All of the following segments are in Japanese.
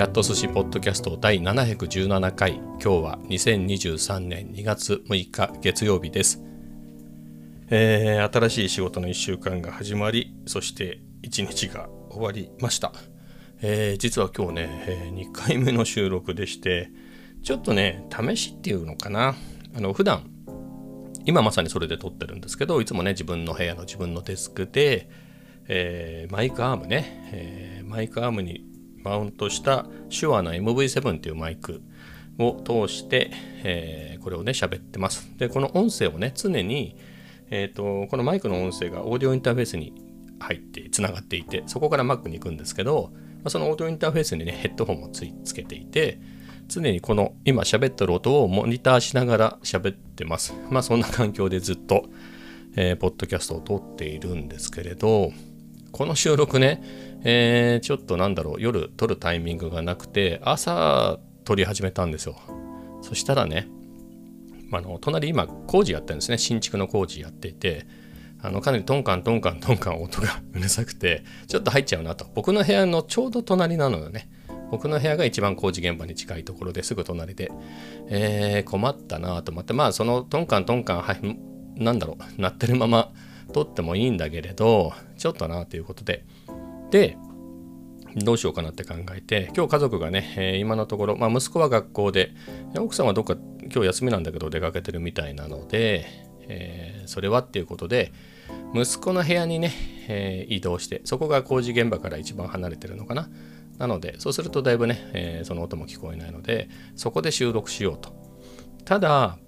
キャット寿司ポッドキャスト第717回。今日は2023年2月6日月曜日です、えー、新しい仕事の1週間が始まりそして1日が終わりました、えー、実は今日ね、えー、2回目の収録でしてちょっとね試しっていうのかな。あの普段今まさにそれで撮ってるんですけどいつもね自分の部屋の自分のデスクで、え、マイクアームね、え、マイクアームにマウントした手話の MV7 っていうマイクを通して、えー、これをね喋ってます。でこの音声をね常に、えーと、このマイクの音声がオーディオインターフェースに入ってつながっていてそこから Mac に行くんですけど、まあ、そのオーディオインターフェースにねヘッドホンもつつけていて常にこの今喋ってる音をモニターしながら喋ってます。まあそんな環境でずっと、えー、ポッドキャストを撮っているんですけれどこの収録ね、えー、ちょっとなんだろう、夜撮るタイミングがなくて、朝撮り始めたんですよ。そしたらね、あの隣今工事やってるんですね。新築の工事やっていて、あのかなりトンカントンカントンカン音がうるさくて、ちょっと入っちゃうなと。僕の部屋のちょうど隣なのよね。僕の部屋が一番工事現場に近いところですぐ隣で、えー、困ったなと思って、まあそのトンカントンカン、はい、なんだろう、鳴ってるまま撮ってもいいんだけれど、ちょっとなということで、で、どうしようかなって考えて、今日家族がね、えー、今のところ、まあ、息子は学校で、奥さんはどっか今日休みなんだけど出かけてるみたいなので、えー、それはっていうことで、息子の部屋にね、えー、移動して、そこが工事現場から一番離れてるのかな。なので、そうするとだいぶね、えその音も聞こえないので、そこで収録しようと。ただ、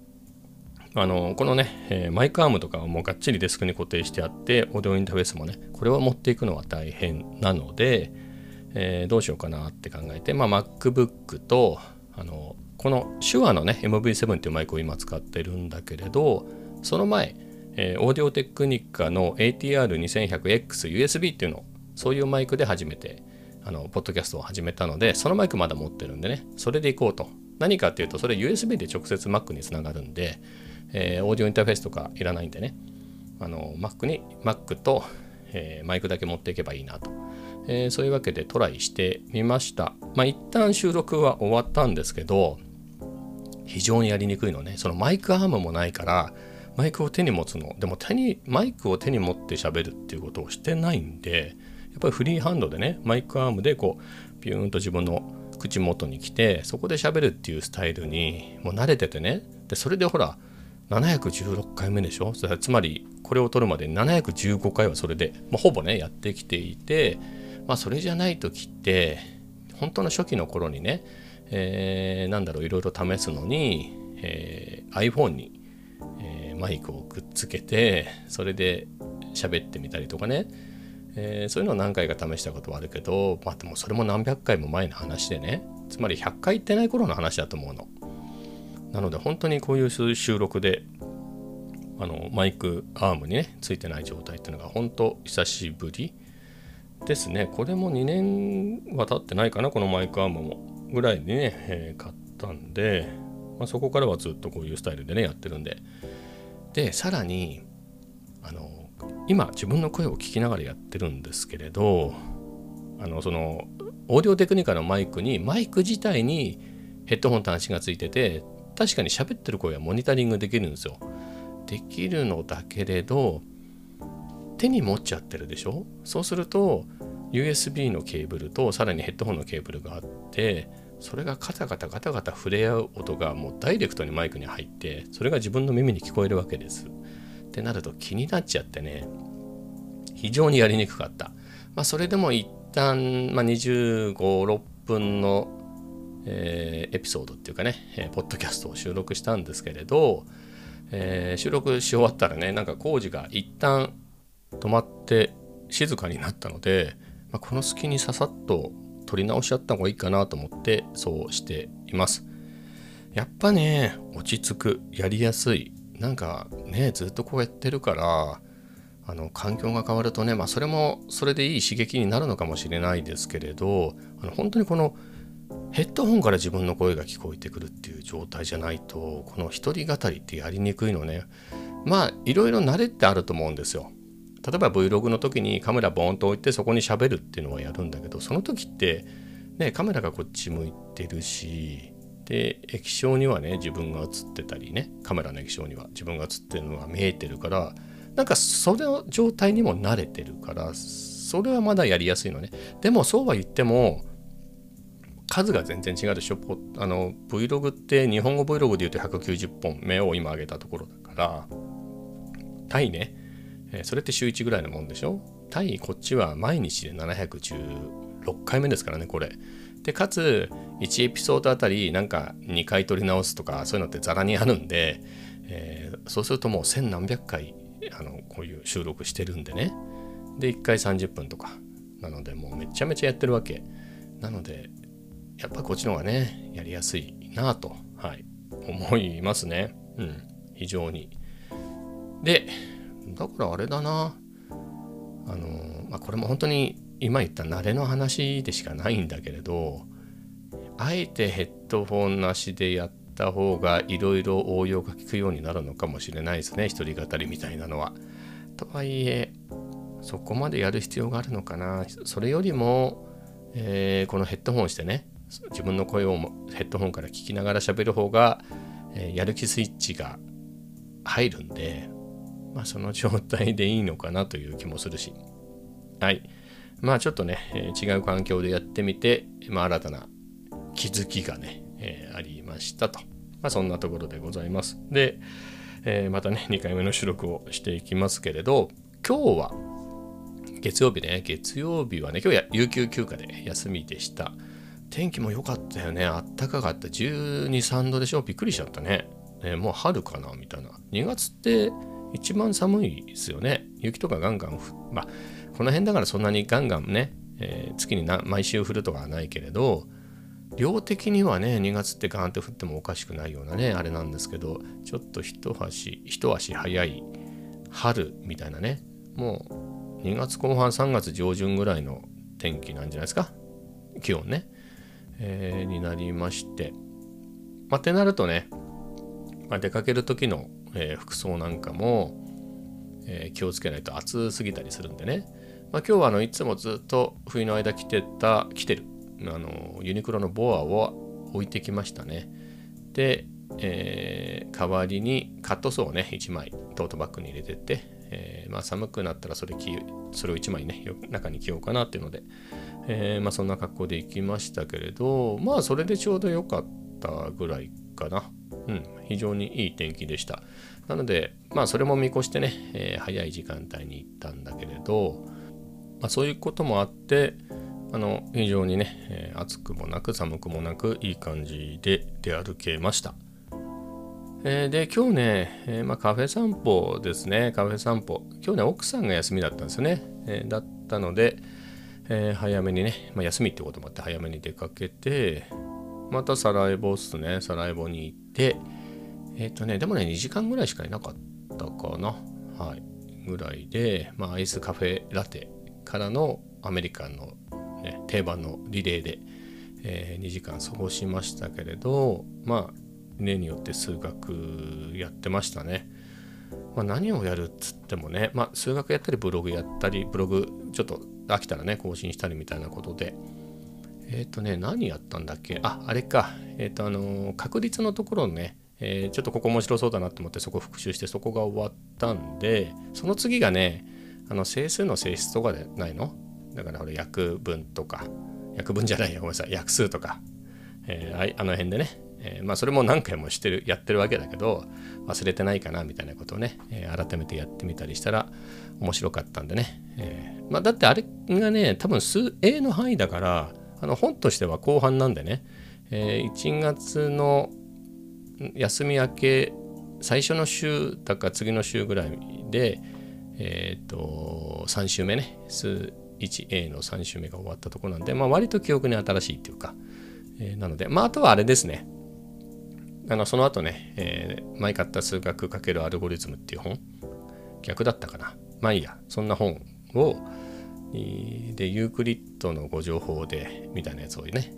あのこのね、えー、マイクアームとかはもうがっちりデスクに固定してあってオーディオインターフェースもねこれを持っていくのは大変なので、えー、どうしようかなって考えて、まあ、MacBook とあのこの手話のね MV7 っていうマイクを今使ってるんだけれどその前、えー、オーディオテクニカの ATR2100X USB っていうのそういうマイクで初めてあのポッドキャストを始めたのでそのマイクまだ持ってるんでねそれでいこうと。何かっていうとそれ USB で直接 Mac につながるんでえー、オーディオインターフェースとかいらないんでね、あの Mac に Mac と、えー、マイクだけ持っていけばいいなと、えー、そういうわけでトライしてみました。まあ一旦収録は終わったんですけど、非常にやりにくいのね、そのマイクアームもないから、マイクを手に持つの、でも手に、マイクを手に持って喋るっていうことをしてないんで、やっぱりフリーハンドでね、マイクアームでこう、ピューンと自分の口元に来て、そこで喋るっていうスタイルにもう慣れててね、で、それでほら、716回目でしょ？つまりこれを取るまで715回はそれで、まあ、ほぼねやってきていて、まあ、それじゃない時って本当の初期の頃にね、えー、なんだろういろいろ試すのに、えー、iPhone に、えー、マイクをくっつけてそれで喋ってみたりとかね、えー、そういうのを何回か試したことはあるけど、まあ、でもそれも何百回も前の話でね。つまり100回行ってない頃の話だと思うの。なので本当にこういう収録であのマイクアームにねついてない状態っていうのが本当久しぶりですね。これも2年は経ってないかなこのマイクアームもぐらいにね、えー、買ったんで、まあ、そこからはずっとこういうスタイルでねやってるんで。でさらにあの今自分の声を聞きながらやってるんですけれどあのそのオーディオテクニカのマイクにマイク自体にヘッドホン端子がついてて確かに喋ってる声はモニタリングできるんですよ。できるのだけれど手に持っちゃってるでしょ？そうすると USB のケーブルとさらにヘッドホンのケーブルがあってそれがカタカタカタカタ触れ合う音がもうダイレクトにマイクに入ってそれが自分の耳に聞こえるわけです。ってなると気になっちゃってね非常にやりにくかった。まあそれでも一旦、まあ、25、6分のえー、エピソードっていうかね、えー、ポッドキャストを収録したんですけれど、えー、収録し終わったらねなんか工事が一旦止まって静かになったので、まあ、この隙にささっと撮り直しちゃった方がいいかなと思ってそうしています。やっぱね落ち着くやりやすい。なんかねずっとこうやってるからあの環境が変わるとねまあそれもそれでいい刺激になるのかもしれないですけれどあの本当にこのヘッドホンから自分の声が聞こえてくるっていう状態じゃないとこの一人語りってやりにくいのね。まあいろいろ慣れってあると思うんですよ。例えば Vlog の時にカメラボーンと置いてそこに喋るっていうのはやるんだけどその時ってね、カメラがこっち向いてるしで液晶にはね自分が映ってたりねカメラの液晶には自分が映ってるのが見えてるからなんかその状態にも慣れてるからそれはまだやりやすいのね。でもそうは言っても数が全然違うでしょ。あの Vlog って日本語 Vlog で言うと190本目を今上げたところだからタイね。えそれって週1ぐらいのもんでしょ。タイこっちは毎日で716回目ですからねこれ。でかつ1エピソードあたりなんか2回撮り直すとかそういうのってざらにあるんで、えー、そうするともう千何百回あのこういう収録してるんでね。で1回30分とか。なのでもうめちゃめちゃやってるわけ。なのでやっぱこっちの方がねやりやすいなと、はい、思いますね。うん非常に。でだからあれだな。あのまあこれも本当に今言った慣れの話でしかないんだけれどあえてヘッドフォンなしでやった方がいろいろ応用が効くようになるのかもしれないですね一人語りみたいなのは。とはいえそこまでやる必要があるのかな。それよりも、えー、このヘッドホンしてね自分の声をヘッドホンから聞きながら喋る方が、えー、やる気スイッチが入るんで、まあ、その状態でいいのかなという気もするし。はい。まあちょっとね、えー、違う環境でやってみて、まあ、新たな気づきがね、えー、ありましたと、まあ、そんなところでございます。で、えー、またね2回目の収録をしていきますけれど今日は月曜日ね月曜日はね今日は有給休暇で休みでした。天気も良かったよね。あったかかった。12、3度でしょびっくりしちゃったね。ねもう春かなみたいな。2月って一番寒いですよね。雪とかガンガンまあ、この辺だからそんなにガンガンね、えー、月に毎週降るとかはないけれど、量的にはね、2月ってガーンって降ってもおかしくないようなね、あれなんですけど、ちょっと一足、一足早い春みたいなね、もう2月後半3月上旬ぐらいの天気なんじゃないですか。気温ね。えー、になりまして、まあ、ってなるとね、まあ、出かける時の、えー、服装なんかも、えー、気をつけないと暑すぎたりするんでね、まあ、今日はあのいつもずっと冬の間着てた着てるあのユニクロのボアを置いてきましたね。で、えー、代わりにカットソーをね1枚トートバッグに入れてって、えー、まあ、寒くなったらそれ着それを1枚ね中に着ようかなっていうので、えー、まあ、そんな格好で行きましたけれどまあそれでちょうど良かったぐらいかな。うん非常にいい天気でした。なのでまあそれも見越してね、えー、早い時間帯に行ったんだけれど、まあ、そういうこともあってあの非常にね、えー、暑くもなく寒くもなくいい感じで出歩けました。えー、で今日ね、えー、まあ、カフェ散歩ですね。カフェ散歩。今日ね奥さんが休みだったんですよね、えー、だったので、え、早めにね、まあ、休みってこともあって早めに出かけて、またサラエボっすね、サラエボに行って、えっ、とね、でもね、2時間ぐらいしかいなかったかな。はい。ぐらいで、まあ、アイスカフェラテからのアメリカンの、ね、定番のリレーで、えー、2時間過ごしましたけれど、まあ、例によって数学やってましたね。まあ、何をやるっつってもね、まあ、数学やったりブログやったりブログちょっと飽きたらね更新したりみたいなことでえっ、ー、とね何やったんだっけああれかえっ、ー、とあの、確率のところねえー、ちょっとここ面白そうだなと思ってそこ復習してそこが終わったんでその次がねあの整数の性質とかでないのだからほら約分とか約分じゃないよごめんなさい約数とか、えー、あの辺でねえー、まあそれも何回もしてるやってるわけだけど忘れてないかなみたいなことをね、えー、改めてやってみたりしたら面白かったんでね、えー、まあ、だってあれがね多分数 A の範囲だからあの本としては後半なんでね、え1月の休み明け最初の週だか次の週ぐらいでえっ、と3週目ね数 1A の3週目が終わったとこなんで、まあ、割と記憶に新しいっていうか、えなのでまああとはあれですね。あのその後ね、えー、前買った数学×アルゴリズムっていう本逆だったかな。まあいいや。そんな本をでユークリッドのご情報でみたいなやつをね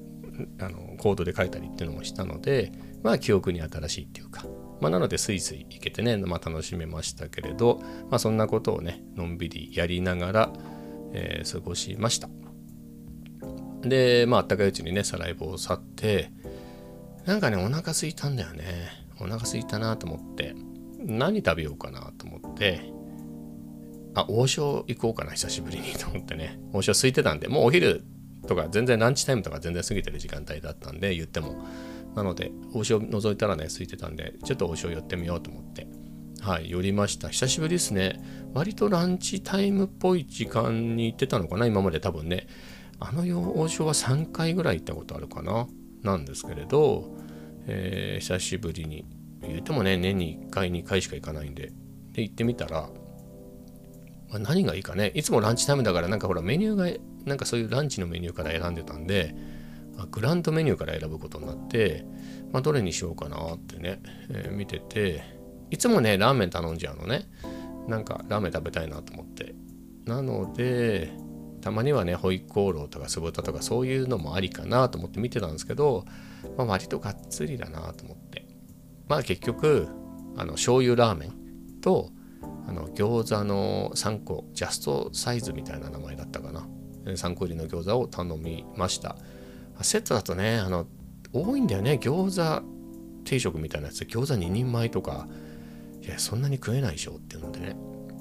あのコードで書いたりっていうのもしたのでまあ記憶に新しいっていうか。まあなのでスイスイいけてね、まあ、楽しめましたけれどまあそんなことをねのんびりやりながら、えー、過ごしました。でまああったかいうちにねサライボを去ってなんかねお腹すいたんだよね。お腹すいたなと思って。何食べようかなと思って。あ王将行こうかな久しぶりにと思ってね。王将空いてたんで。もうお昼とか全然ランチタイムとか全然過ぎてる時間帯だったんで言っても。なので王将覗いたらね空いてたんでちょっと王将寄ってみようと思って。はい寄りました。久しぶりですね。割とランチタイムっぽい時間に行ってたのかな今まで多分ね。あの王将は3回ぐらい行ったことあるかな。なんですけれど、えー、久しぶりに言ってもね年に1回2回しか行かないんでで行ってみたら、まあ、何がいいかねいつもランチタイムだからなんかほらメニューがなんかそういうランチのメニューから選んでたんでグランドメニューから選ぶことになって、まあ、どれにしようかなってね、えー、見てていつもねラーメン頼んじゃうのね。なんかラーメン食べたいなと思って。なのでたまにはねホイコーローとか酢豚とかそういうのもありかなと思って見てたんですけど、まあ、割とがっつりだなと思って。まあ結局あの醤油ラーメンとあの餃子の3個ジャストサイズみたいな名前だったかな。3個入りの餃子を頼みました。セットだとねあの多いんだよね。餃子定食みたいなやつ。餃子2人前とか。いやそんなに食えないでしょっていうのでね。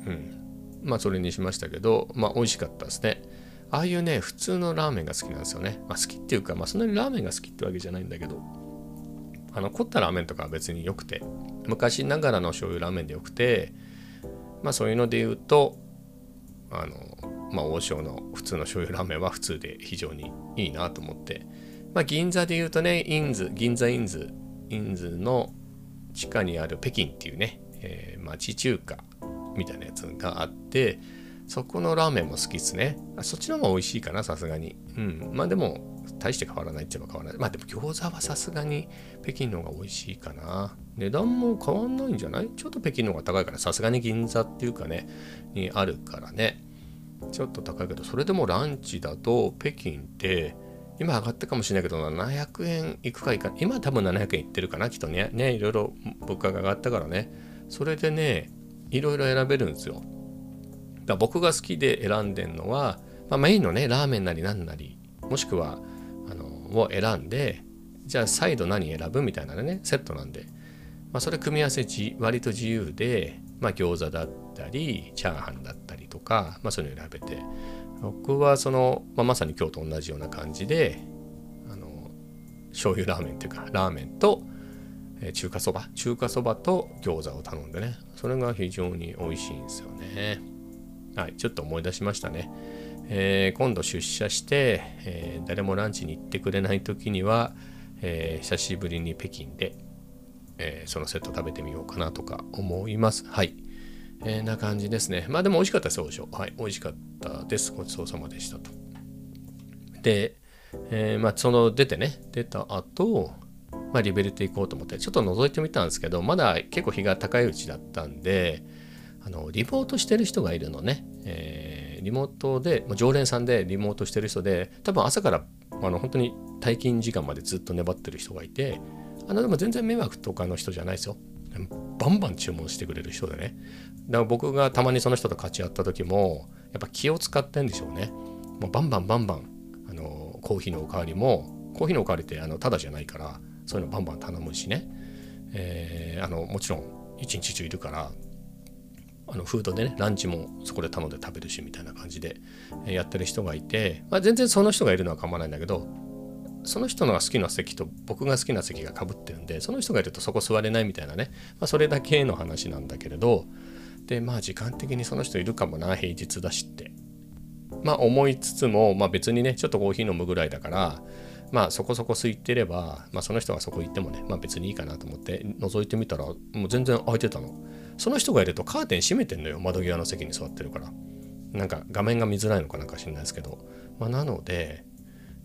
うん。まあそれにしましたけどまあ美味しかったですね。ああいうね普通のラーメンが好きなんですよね、まあ、好きっていうかまあそんなにラーメンが好きってわけじゃないんだけど。あの凝ったラーメンとかは別に良くて。昔ながらの醤油ラーメンでよくて。まあそういうので言うとあのまあ王将の普通の醤油ラーメンは普通で非常にいいなと思って。まあ銀座で言うとねインズ銀座インズインズの地下にある北京っていうね、えー、町中華みたいなやつがあって。そこのラーメンも好きですね。そっちの方が美味しいかなさすがに。うん。まあでも大して変わらないっちゃ変わらない。まあでも餃子はさすがに北京の方が美味しいかな。値段も変わんないんじゃない？ちょっと北京の方が高いからさすがに銀座っていうかねにあるからね。ちょっと高いけどそれでもランチだと北京って今上がったかもしれないけど700円いくかいか今多分700円いってるかなきっとね。ねいろいろ物価が上がったからね。それでねいろいろ選べるんですよ。だ僕が好きで選んでんのは、まあ、メインのねラーメンなりなんなりもしくはあのを選んでじゃあサイド何選ぶみたいなねセットなんで、まあ、それ組み合わせ割と自由で、まあ、餃子だったりチャーハンだったりとか、まあ、そういうの選べて僕はその、まあ、まさに今日と同じような感じであの醤油ラーメンっていうかラーメンと中華そば中華そばと餃子を頼んでねそれが非常に美味しいんですよね。はい、ちょっと思い出しましたね。えー、今度出社して、えー、誰もランチに行ってくれない時には、えー、久しぶりに北京で、えそのセット食べてみようかなとか思います。はい。えー、な感じですね。まあでも美味しかったです、王将。はい、美味しかったです。ごちそうさまでしたと。で、えまあその出てね、出た後、まあリベルテ行こうと思って、ちょっと覗いてみたんですけど、まだ結構日が高いうちだったんで、あのリモートしてる人がいるのね、えー、リモートで常連さんでリモートしてる人で多分朝からあの本当に退勤時間までずっと粘ってる人がいてあのでも全然迷惑とかの人じゃないですよ。バンバン注文してくれる人でね。だから僕がたまにその人と勝ち合った時もやっぱ気を使ってんでしょうね。もうバンバンバンバンあのコーヒーのおかわりもコーヒーのおかわりってあのただじゃないからそういうのバンバン頼むしね、えー、あのもちろん一日中いるからあのフードでねランチもそこで頼んで食べるしみたいな感じでやってる人がいて、まあ、全然その人がいるのは構わないんだけどその人のが好きな席と僕が好きな席がかぶってるんでその人がいるとそこ座れないみたいなね、まあ、それだけの話なんだけれどでまあ時間的にその人いるかもな平日だしってまあ思いつつも、まあ、別にねちょっとコーヒー飲むぐらいだからまあそこそこ空いてれば、まあ、その人がそこ行ってもね、まあ、別にいいかなと思って覗いてみたらもう全然空いてたの。その人がいるとカーテン閉めてんのよ。窓際の席に座ってるから。なんか画面が見づらいのかなんか知んないですけど、まあ、なので、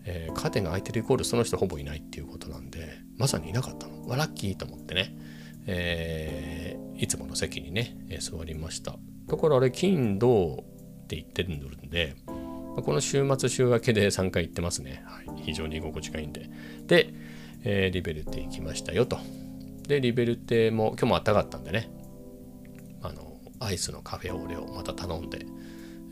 えー、カーテンが開いてるイコールその人ほぼいないっていうことなんでまさにいなかったの。わラッキーと思ってね、えー、いつもの席にね、え、座りました。だからあれ金土って言ってるんでこの週末週明けで3回行ってますね、はい、非常に居心地がいいんで。で、えー、リベルテ行きましたよと。でリベルテも今日もあったかったんでね。あのアイスのカフェオレをまた頼んで、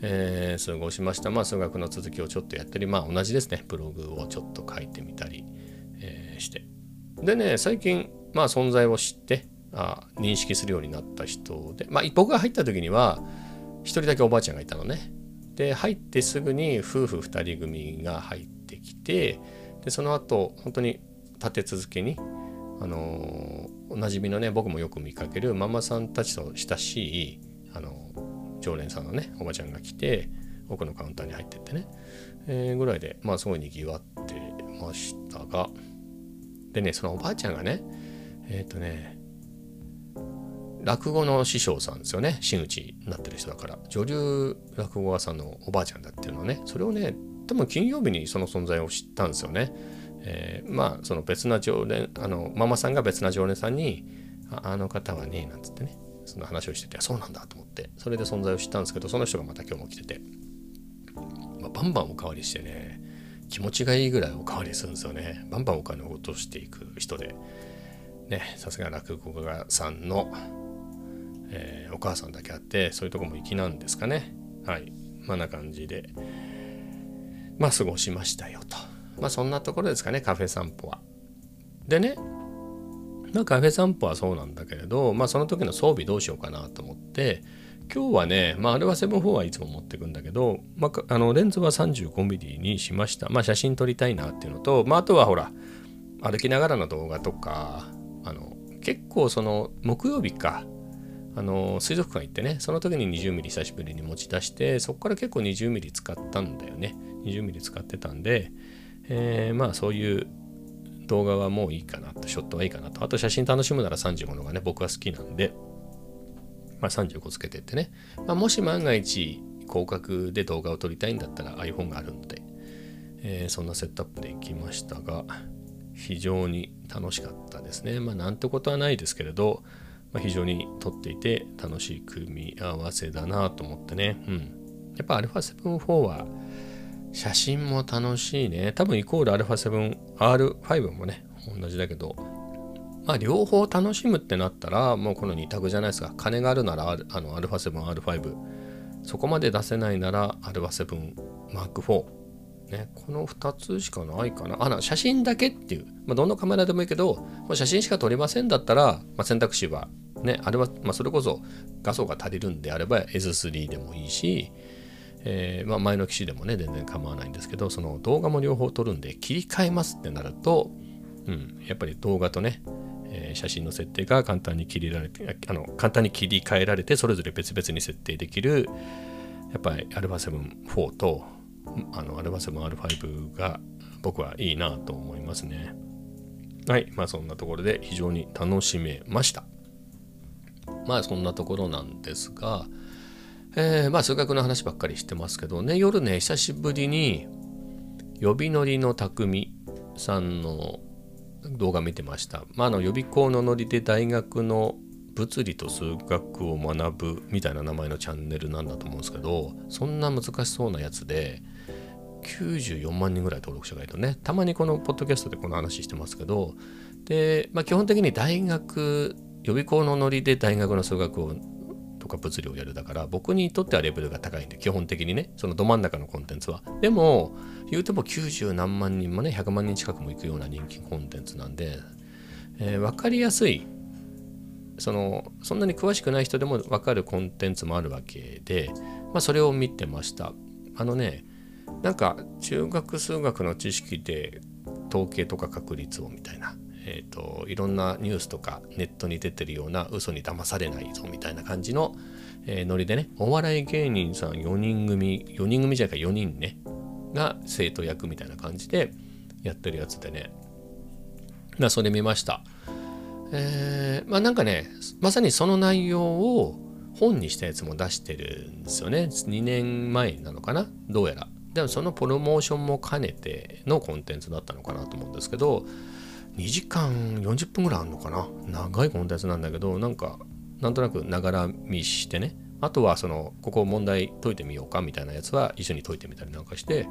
えー、過ごしました。まあ、数学の続きをちょっとやったり、まあ、同じですね。ブログをちょっと書いてみたり、えー、して。でね、最近、まあ、存在を知って、あ認識するようになった人で、まあ、僕が入った時には、一人だけおばあちゃんがいたのね。で、入ってすぐに夫婦二人組が入ってきて、で、その後、本当に立て続けに、あのおなじみのね、僕もよく見かけるママさんたちと親しい、あの常連さんのねおばちゃんが来て奥のカウンターに入ってってね、えー、ぐらいでまあすごいにぎわってましたが。でねそのおばあちゃんがねえっ、ー、とね落語の師匠さんですよね。真打ちになってる人だから。女流落語家さんのおばあちゃんだっていうのねそれをね多分金曜日にその存在を知ったんですよね。えー、まあその別な常連あのママさんが別な常連さんに「ああの方はね」なんつってねその話をしててそうなんだと思ってそれで存在を知ったんですけどその人がまた今日も来てて、まあ、バンバンおかわりしてね気持ちがいいぐらいおかわりするんですよね。バンバンお金を落としていく人で。ねさすが落語家さんの、えー、お母さんだけあってそういうとこも粋なんですかね。はい。まあな感じでまあ過ごしましたよと。まあそんなところですかねカフェ散歩はでねまあカフェ散歩はそうなんだけれど、まあその時の装備どうしようかなと思って、今日はね、まあ、アルファ7-4はいつも持ってくんだけど、まあ、あのレンズは 35mm にしました。まあ、写真撮りたいなっていうのと、まあ、あとはほら、歩きながらの動画とか、あの結構その木曜日か、あの水族館行ってね、その時に 20mm 久しぶりに持ち出して、そこから結構 20mm 使ったんだよね。20mm 使ってたんで、えー、まあそういう動画はもういいかなと、ショットはいいかなと。あと写真楽しむなら35のがね、僕は好きなんで、まあ、35つけてってね。まあ、もし万が一、広角で動画を撮りたいんだったら iPhone があるので、えー、そんなセットアップでいきましたが、非常に楽しかったですね。まあ、なんてことはないですけれど、まあ、非常に撮っていて楽しい組み合わせだなと思ってね。うん。やっぱ α7-4 は、写真も楽しいね。多分イコール α7、R5 もね、同じだけど、まあ両方楽しむってなったら、もうこの2択じゃないですか。金があるなら、あの α7、R5。そこまで出せないなら α7、Mark4。ね、この2つしかないかな。あの、写真だけっていう。まあ、どのカメラでもいいけど、もう写真しか撮れませんだったら、まあ、選択肢は、ね、あれは、まあ、それこそ画素が足りるんであれば S3 でもいいし、 えー、まあ、前の機種でもね全然構わないんですけどその動画も両方撮るんで切り替えますってなると、うん、やっぱり動画とね、えー、写真の設定が簡単に切りられてあの簡単に切り替えられてそれぞれ別々に設定できるやっぱり α7-4 とあの α7R5 が僕はいいなと思いますね。はいまあそんなところで非常に楽しめました。まあそんなところなんですがえー、まあ数学の話ばっかりしてますけどね夜ね久しぶりに予備乗りの匠さんの動画見てました。まあ、あの予備校のノリで大学の物理と数学を学ぶみたいな名前のチャンネルなんだと思うんですけどそんな難しそうなやつで94万人ぐらい登録者がいるとねたまにこのポッドキャストでこの話してますけどで、まあ、基本的に大学予備校のノリで大学の数学をとか物理をやるだから僕にとってはレベルが高いんで基本的にね。そのど真ん中のコンテンツは。でも言うても90何万人もね100万人近くも行くような人気コンテンツなんで、えー、分かりやすい。そのそんなに詳しくない人でも分かるコンテンツもあるわけで、まあ、それを見てました。あのねなんか中学数学の知識で統計とか確率をみたいな。えーと、いろんなニュースとかネットに出てるような嘘に騙されないぞみたいな感じの、えー、ノリでねお笑い芸人さん4人組4人組じゃないか4人ねが生徒役みたいな感じでやってるやつでね。なそれ見ました。えー、まあなんかねまさにその内容を本にしたやつも出してるんですよね。2年前なのかな？どうやら。でもそのプロモーションも兼ねてのコンテンツだったのかなと思うんですけど2時間40分ぐらいあるのかな？長いコンテンツなんだけどなんかなんとなくながら見してね。あとはそのここ問題解いてみようかみたいなやつは一緒に解いてみたりなんかして、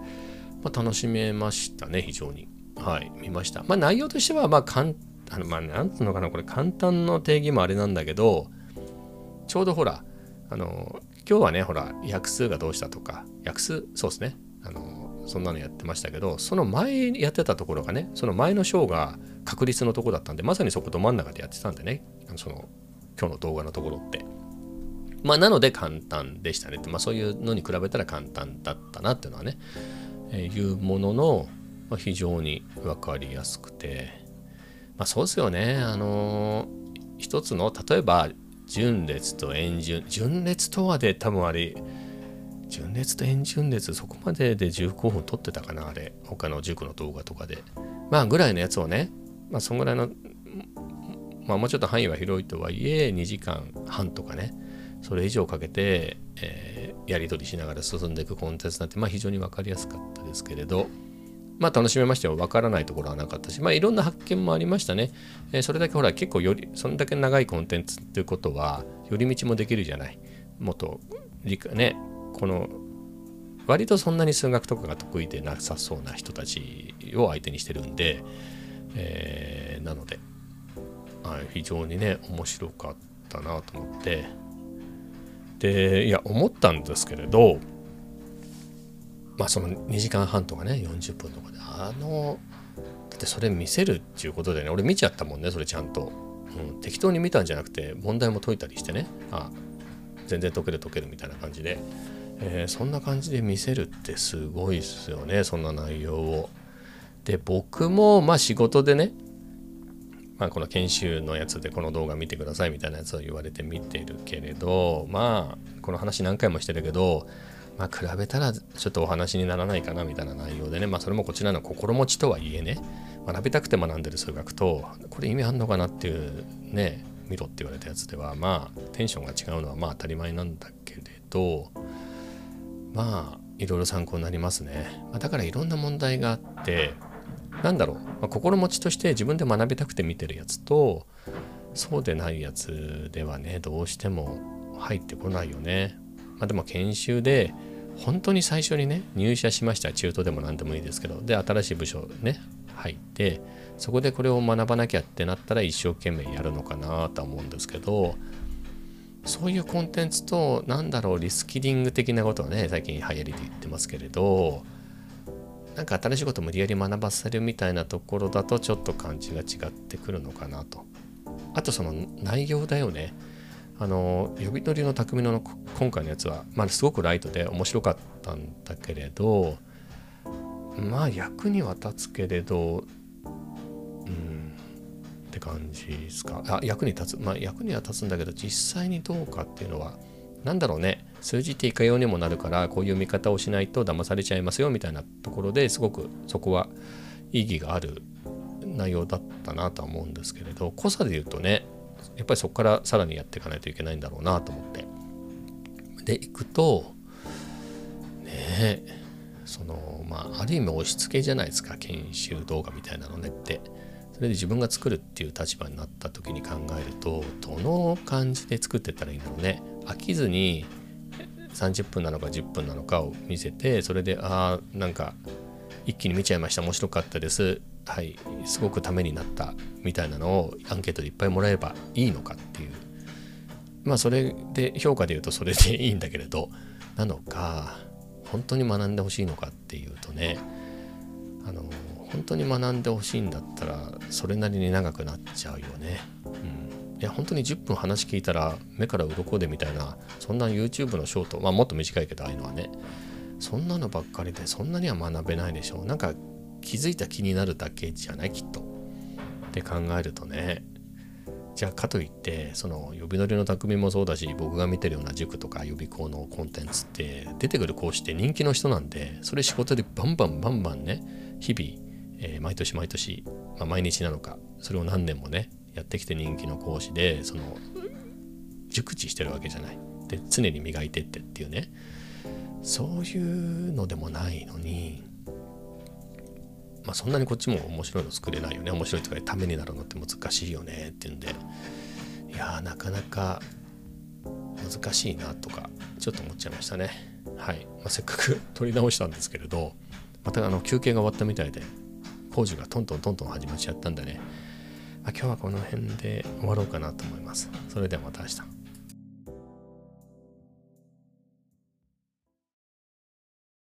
まあ、楽しめましたね非常に。はい見ました。まあ内容としてはまあ簡あのまあなんつうのかなこれ簡単の定義もあれなんだけどちょうどほらあの今日はねほら約数がどうしたとか約数そうですね。あのそんなのやってましたけどその前やってたところがねその前の章が確率のとこだったんでまさにそこど真ん中でやってたんでね。その今日の動画のところって。まあなので簡単でしたねって、まあ、そういうのに比べたら簡単だったなっていうのはね、えー、いうものの、まあ、非常に分かりやすくて。まあそうですよね。あのー、一つの例えば順列と円順。順列とはで多分あれ順列と円順列そこまでで15分撮ってたかなあれ。他の塾の動画とかで。まあぐらいのやつをねまあそんぐらいのまあもうちょっと範囲は広いとはいえ2時間半とかねそれ以上かけて、えー、やり取りしながら進んでいくコンテンツなんてまあ非常に分かりやすかったですけれどまあ楽しめましたよ。わからないところはなかったし、まあいろんな発見もありましたね。えー、それだけほら結構より、そんだけ長いコンテンツっていうことは、寄り道もできるじゃない。もっと、ね、この、割とそんなに数学とかが得意でなさそうな人たちを相手にしてるんで、えー、なので、はい、非常にね、面白かったなと思って、で、いや、思ったんですけれど、まあその2時間半とかね40分とかであのだってそれ見せるっていうことでね俺見ちゃったもんねそれちゃんと、うん、適当に見たんじゃなくて問題も解いたりしてね。あ全然解ける解けるみたいな感じで、えー、そんな感じで見せるってすごいっすよねそんな内容を。で僕もまあ仕事でねまあ、この研修のやつでこの動画見てくださいみたいなやつを言われて見てるけれどまあこの話何回もしてるけどまあ、比べたらちょっとお話にならないかなみたいな内容でね、まあ、それもこちらの心持ちとはいえね、学びたくて学んでる数学と、これ意味あんのかなっていうね、見ろって言われたやつでは、まあ、テンションが違うのはまあ当たり前なんだけれど、まあ、いろいろ参考になりますね。ま、だからいろんな問題があって、なんだろう、まあ、心持ちとして自分で学びたくて見てるやつと、そうでないやつではね、どうしても入ってこないよね。まあ、でも研修で、本当に最初にね入社しました中途でも何でもいいですけどで新しい部署ね入ってそこでこれを学ばなきゃってなったら一生懸命やるのかなとは思うんですけどそういうコンテンツと何だろうリスキリング的なことはね最近流行りで言ってますけれどなんか新しいこと無理やり学ばせるみたいなところだとちょっと感じが違ってくるのかなと。あとその内容だよね。あの呼び取りの匠の今回のやつは、まあ、すごくライトで面白かったんだけれどまあ役には立つけれどうんって感じですか。あ役に立つ。まあ役には立つんだけど実際にどうかっていうのは何だろうね。数字っていかようにもなるからこういう見方をしないと騙されちゃいますよみたいなところですごくそこは意義がある内容だったなとは思うんですけれど濃さで言うとねやっぱりそこからさらにやっていかないといけないんだろうなと思って。でいくとねえそのまあある意味押し付けじゃないですか研修動画みたいなのねって。それで自分が作るっていう立場になった時に考えるとどの感じで作ってったらいいんだろうね飽きずに30分なのか10分なのかを見せてそれでああなんか一気に見ちゃいました面白かったですはいすごくためになったみたいなのをアンケートでいっぱいもらえばいいのかっていう。まあそれで評価で言うとそれでいいんだけれどなのか本当に学んでほしいのかっていうとねあの本当に学んでほしいんだったらそれなりに長くなっちゃうよね。うん、いや本当に10分話聞いたら目から鱗でみたいなそんな YouTube のショートまあもっと短いけどああいうのはね。そんなのばっかりでそんなには学べないでしょう。なんか気づいた気になるだけじゃない？きっと。って考えるとね。じゃあかといってその呼び乗りの匠もそうだし僕が見てるような塾とか予備校のコンテンツって出てくる講師って人気の人なんでそれ仕事でバンバンバンバンね日々、えー、毎年毎年、まあ、毎日なのかそれを何年もねやってきて人気の講師でその熟知してるわけじゃない。で常に磨いてってっていうね。そういうのでもないのにまあそんなにこっちも面白いの作れないよね。面白いとかためになるのって難しいよね。っていうんで。いやーなかなか難しいなとかちょっと思っちゃいましたね。はい、まあ、せっかく撮り直したんですけれどまたあの休憩が終わったみたいで工事がトントントントン始まっちゃったんでね、まあ、今日はこの辺で終わろうかなと思います。それではまた明日。